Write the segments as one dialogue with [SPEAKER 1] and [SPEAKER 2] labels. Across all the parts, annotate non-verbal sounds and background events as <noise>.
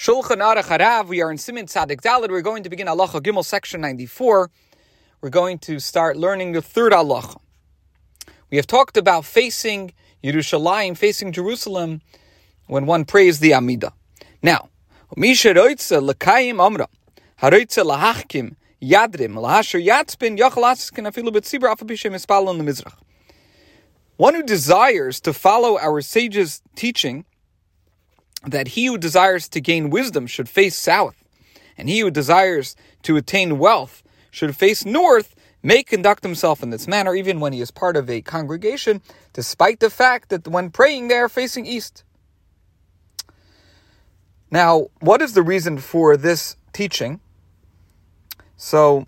[SPEAKER 1] Shulchan Aruch Harav. We are in Siman Tzadik Dalet. We're going to begin Halacha Gimel, section 94. We're going to start learning the third Halacha. We have talked about facing Yerushalayim, facing Jerusalem, when one prays the Amida. Now, Yadrim, on the. One who desires to follow our sages' teaching that he who desires to gain wisdom should face south, and he who desires to attain wealth should face north, may conduct himself in this manner even when he is part of a congregation, despite the fact that when praying they are facing east. Now, what is the reason for this teaching? So,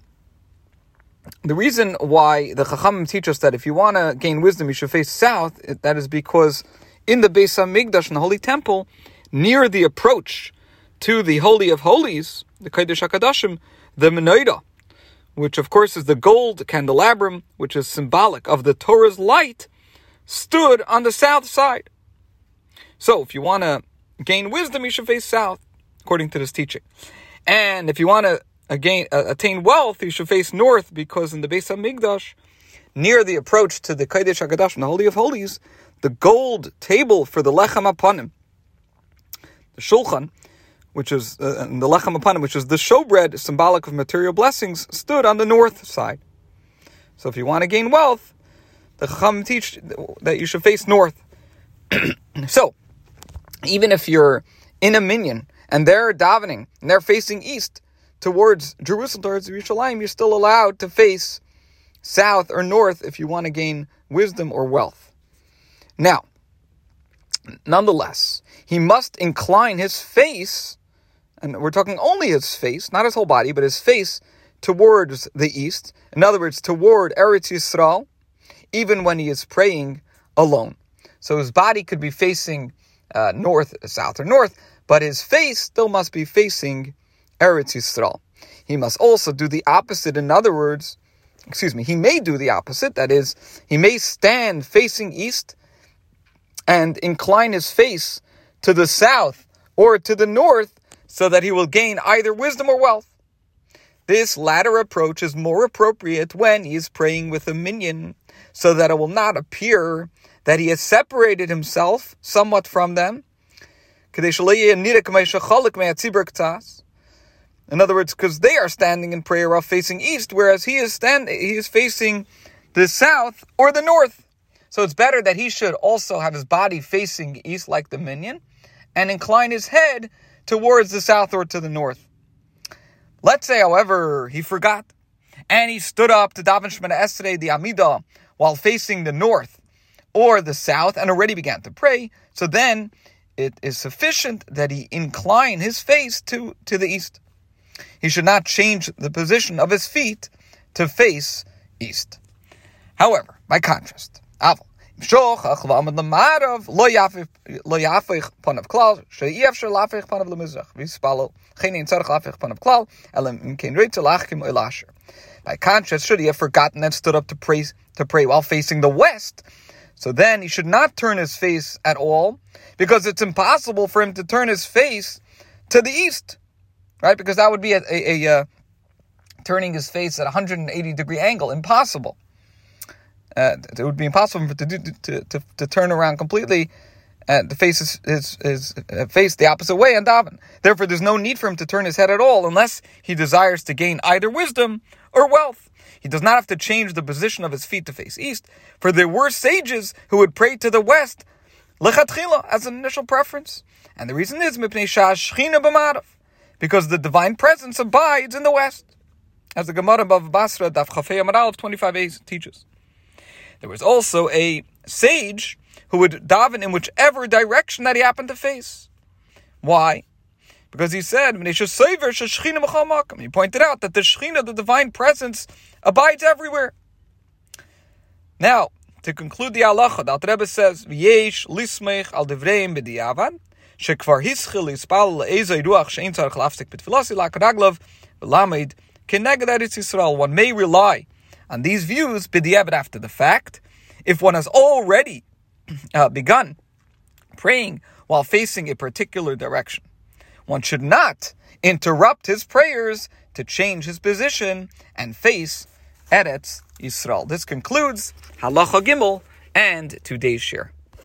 [SPEAKER 1] the reason why the Chachamim teach us that if you want to gain wisdom, you should face south, that is because in the Beis Hamikdash, in the Holy Temple, near the approach to the Holy of Holies, the Kodesh HaKadoshim, the Menorah, which of course is the gold candelabrum, which is symbolic of the Torah's light, stood on the south side. So if you want to gain wisdom, you should face south, according to this teaching. And if you want to again, uh, attain wealth, you should face north, because in the Beis HaMikdash, near the approach to the Kodesh HaKadosh, the Holy of Holies, the gold table for the Lechem Apanim, the shulchan, which is uh, the lechem apanim, which is the showbread, symbolic of material blessings, stood on the north side. So if you want to gain wealth, the chacham teach that you should face north. <clears throat> so even if you're in a minyan and they're davening and they're facing east towards Jerusalem, towards Yerushalayim, you're still allowed to face south or north if you want to gain wisdom or wealth. Now, nonetheless, he must incline his face, and we're talking only his face, not his whole body, but his face towards the east. In other words, toward Eretz Yisrael, even when he is praying alone. So his body could be facing uh, north, south, or north, but his face still must be facing Eretz Yisrael. He must also do the opposite. In other words, excuse me, he may do the opposite. That is, he may stand facing east and incline his face to the south or to the north so that he will gain either wisdom or wealth. This latter approach is more appropriate when he is praying with a minyan, so that it will not appear that he has separated himself somewhat from them. In other words, because they are standing in prayer while facing east, whereas he is standing, he is facing the south or the north. So it's better that he should also have his body facing east like the minyan and incline his head towards the south or to the north. Let's say, however, he forgot and he stood up to daven Shemoneh Esrei, the Amida, while facing the north or the south and already began to pray. So then it is sufficient that he incline his face to, to the east. He should not change the position of his feet to face east. However, by contrast, Aval. By contrast, should he have forgotten and stood up to pray to pray while facing the west, so then he should not turn his face at all, because it's impossible for him to turn his face to the east, right? Because that would be a, a, a uh, turning his face at a 180 degree angle, impossible. Uh, it would be impossible for him to, do, to, to, to turn around completely and to face his, his, his uh, face the opposite way and daven. Therefore, there's no need for him to turn his head at all unless he desires to gain either wisdom or wealth. He does not have to change the position of his feet to face east, for there were sages who would pray to the west, lechatchila, as an initial preference. And the reason is because the divine presence abides in the west, as the Gemara Bava Basra, Daf Chafei Amaral of 25a teaches. There was also a sage who would daven in whichever direction that he happened to face. Why? Because he said, he pointed out that the Shekhinah, the divine presence, abides everywhere. Now, to conclude the halacha, the Rebbe says, "V'yesh lismech al devreim b'diavad, shekvar hischil yispal le'ezay ruach she'in tzarech lafsik b'tfilasi la'karaglav v'lamed keneged Eretz Yisrael." One may rely on these views b'diavad after the fact, if one has already <clears throat> uh, begun praying while facing a particular direction. one should not interrupt his prayers to change his position and face Eretz Yisrael. This concludes Halacha Gimel and today's share.